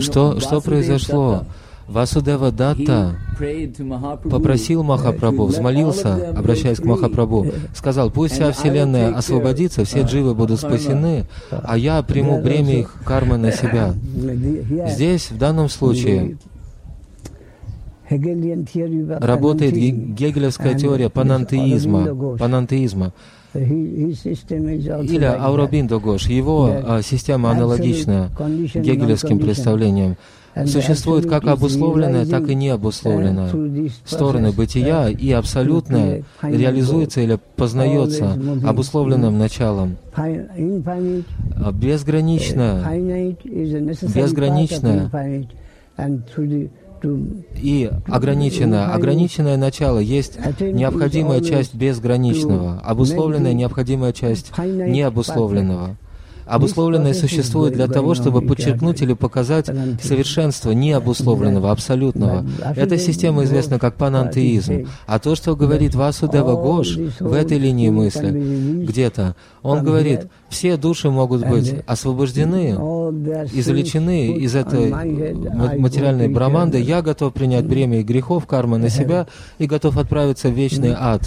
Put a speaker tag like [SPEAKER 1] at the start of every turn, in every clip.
[SPEAKER 1] Что, что произошло? Васудева Датта попросил Махапрабху, взмолился, обращаясь к Махапрабху, сказал, пусть вся Вселенная освободится, все дживы будут спасены, а я приму бремя их кармы на себя. Здесь, в данном случае, работает гегелевская теория панантеизма, панантеизма. Или Ауробиндо Гош. Его а, система аналогична гегелевским представлениям. Существует как обусловленное, так и необусловленное. Стороны бытия и абсолютное реализуется или познается обусловленным началом. Безграничное, безграничное и ограниченное. Ограниченное начало есть необходимая часть безграничного, обусловленная необходимая часть необусловленного. Обусловленное существует для того, чтобы подчеркнуть или показать совершенство необусловленного, абсолютного. Эта система известна как панантеизм. А то, что говорит Васудева Гош в этой линии мысли, где-то, он говорит, все души могут быть освобождены, извлечены из этой материальной браманды. Я готов принять бремя и грехов кармы на себя и готов отправиться в вечный ад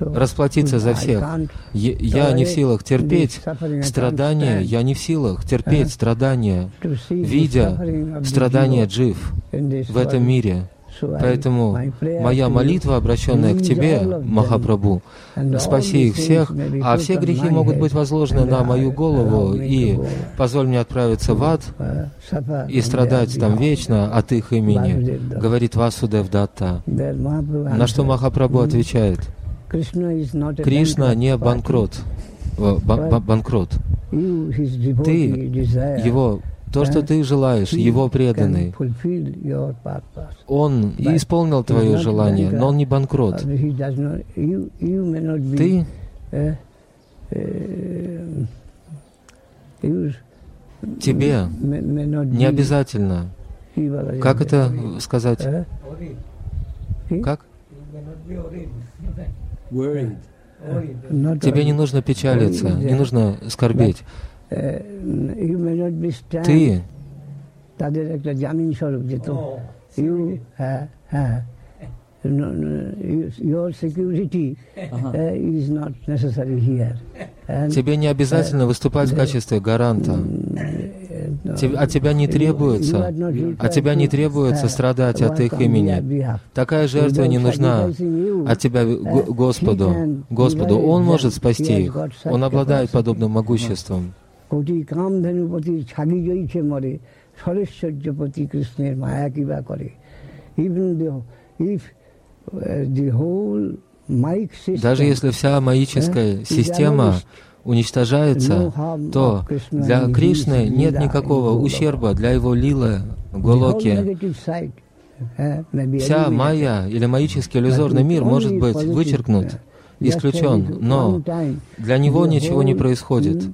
[SPEAKER 1] расплатиться за всех. Я не в силах терпеть страдания, я не в силах терпеть страдания, видя страдания джив в этом мире. Поэтому моя молитва, обращенная к Тебе, Махапрабху, спаси их всех, а все грехи могут быть возложены на мою голову, и позволь мне отправиться в ад и страдать там вечно от их имени, говорит Васудев Датта. На что Махапрабху отвечает – Кришна не банкрот, банкрот. Ты, его, то, что ты желаешь, его преданный, он исполнил твое желание, но он не банкрот. Ты тебе не обязательно. Как это сказать? Как? Тебе не нужно печалиться, не нужно скорбеть. Ты Тебе не обязательно выступать в качестве гаранта. От тебя не требуется, от тебя не требуется страдать от их имени. Такая жертва не нужна от тебя Господу. Господу, Он может спасти их. Он обладает подобным могуществом. Даже если вся маическая система уничтожается, то для Кришны нет никакого ущерба для его лилы, голоки. Вся майя или маический иллюзорный мир может быть вычеркнут, исключен, но для него ничего не происходит,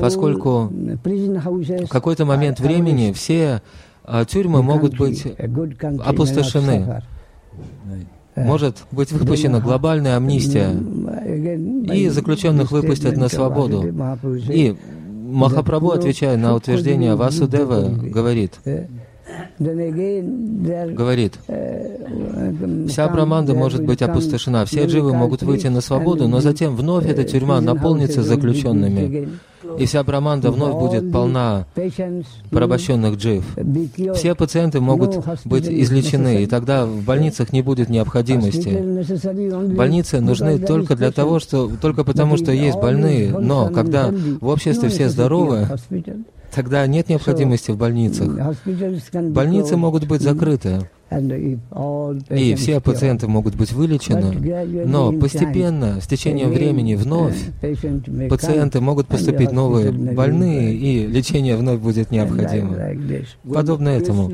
[SPEAKER 1] поскольку в какой-то момент времени все а, тюрьмы могут быть опустошены. может быть выпущена глобальная амнистия, и заключенных выпустят на свободу. И Махапрабху, отвечая на утверждение Васудева, говорит, говорит, вся Браманда может быть опустошена, все дживы могут выйти на свободу, но затем вновь эта тюрьма наполнится заключенными и вся браманда вновь будет полна порабощенных джив. Все пациенты могут быть излечены, и тогда в больницах не будет необходимости. Больницы нужны только для того, что, только потому, что есть больные, но когда в обществе все здоровы, тогда нет необходимости в больницах. Больницы могут быть закрыты. И все пациенты могут быть вылечены, но постепенно, с течением времени, вновь пациенты могут поступить новые больные, и лечение вновь будет необходимо. Подобно этому.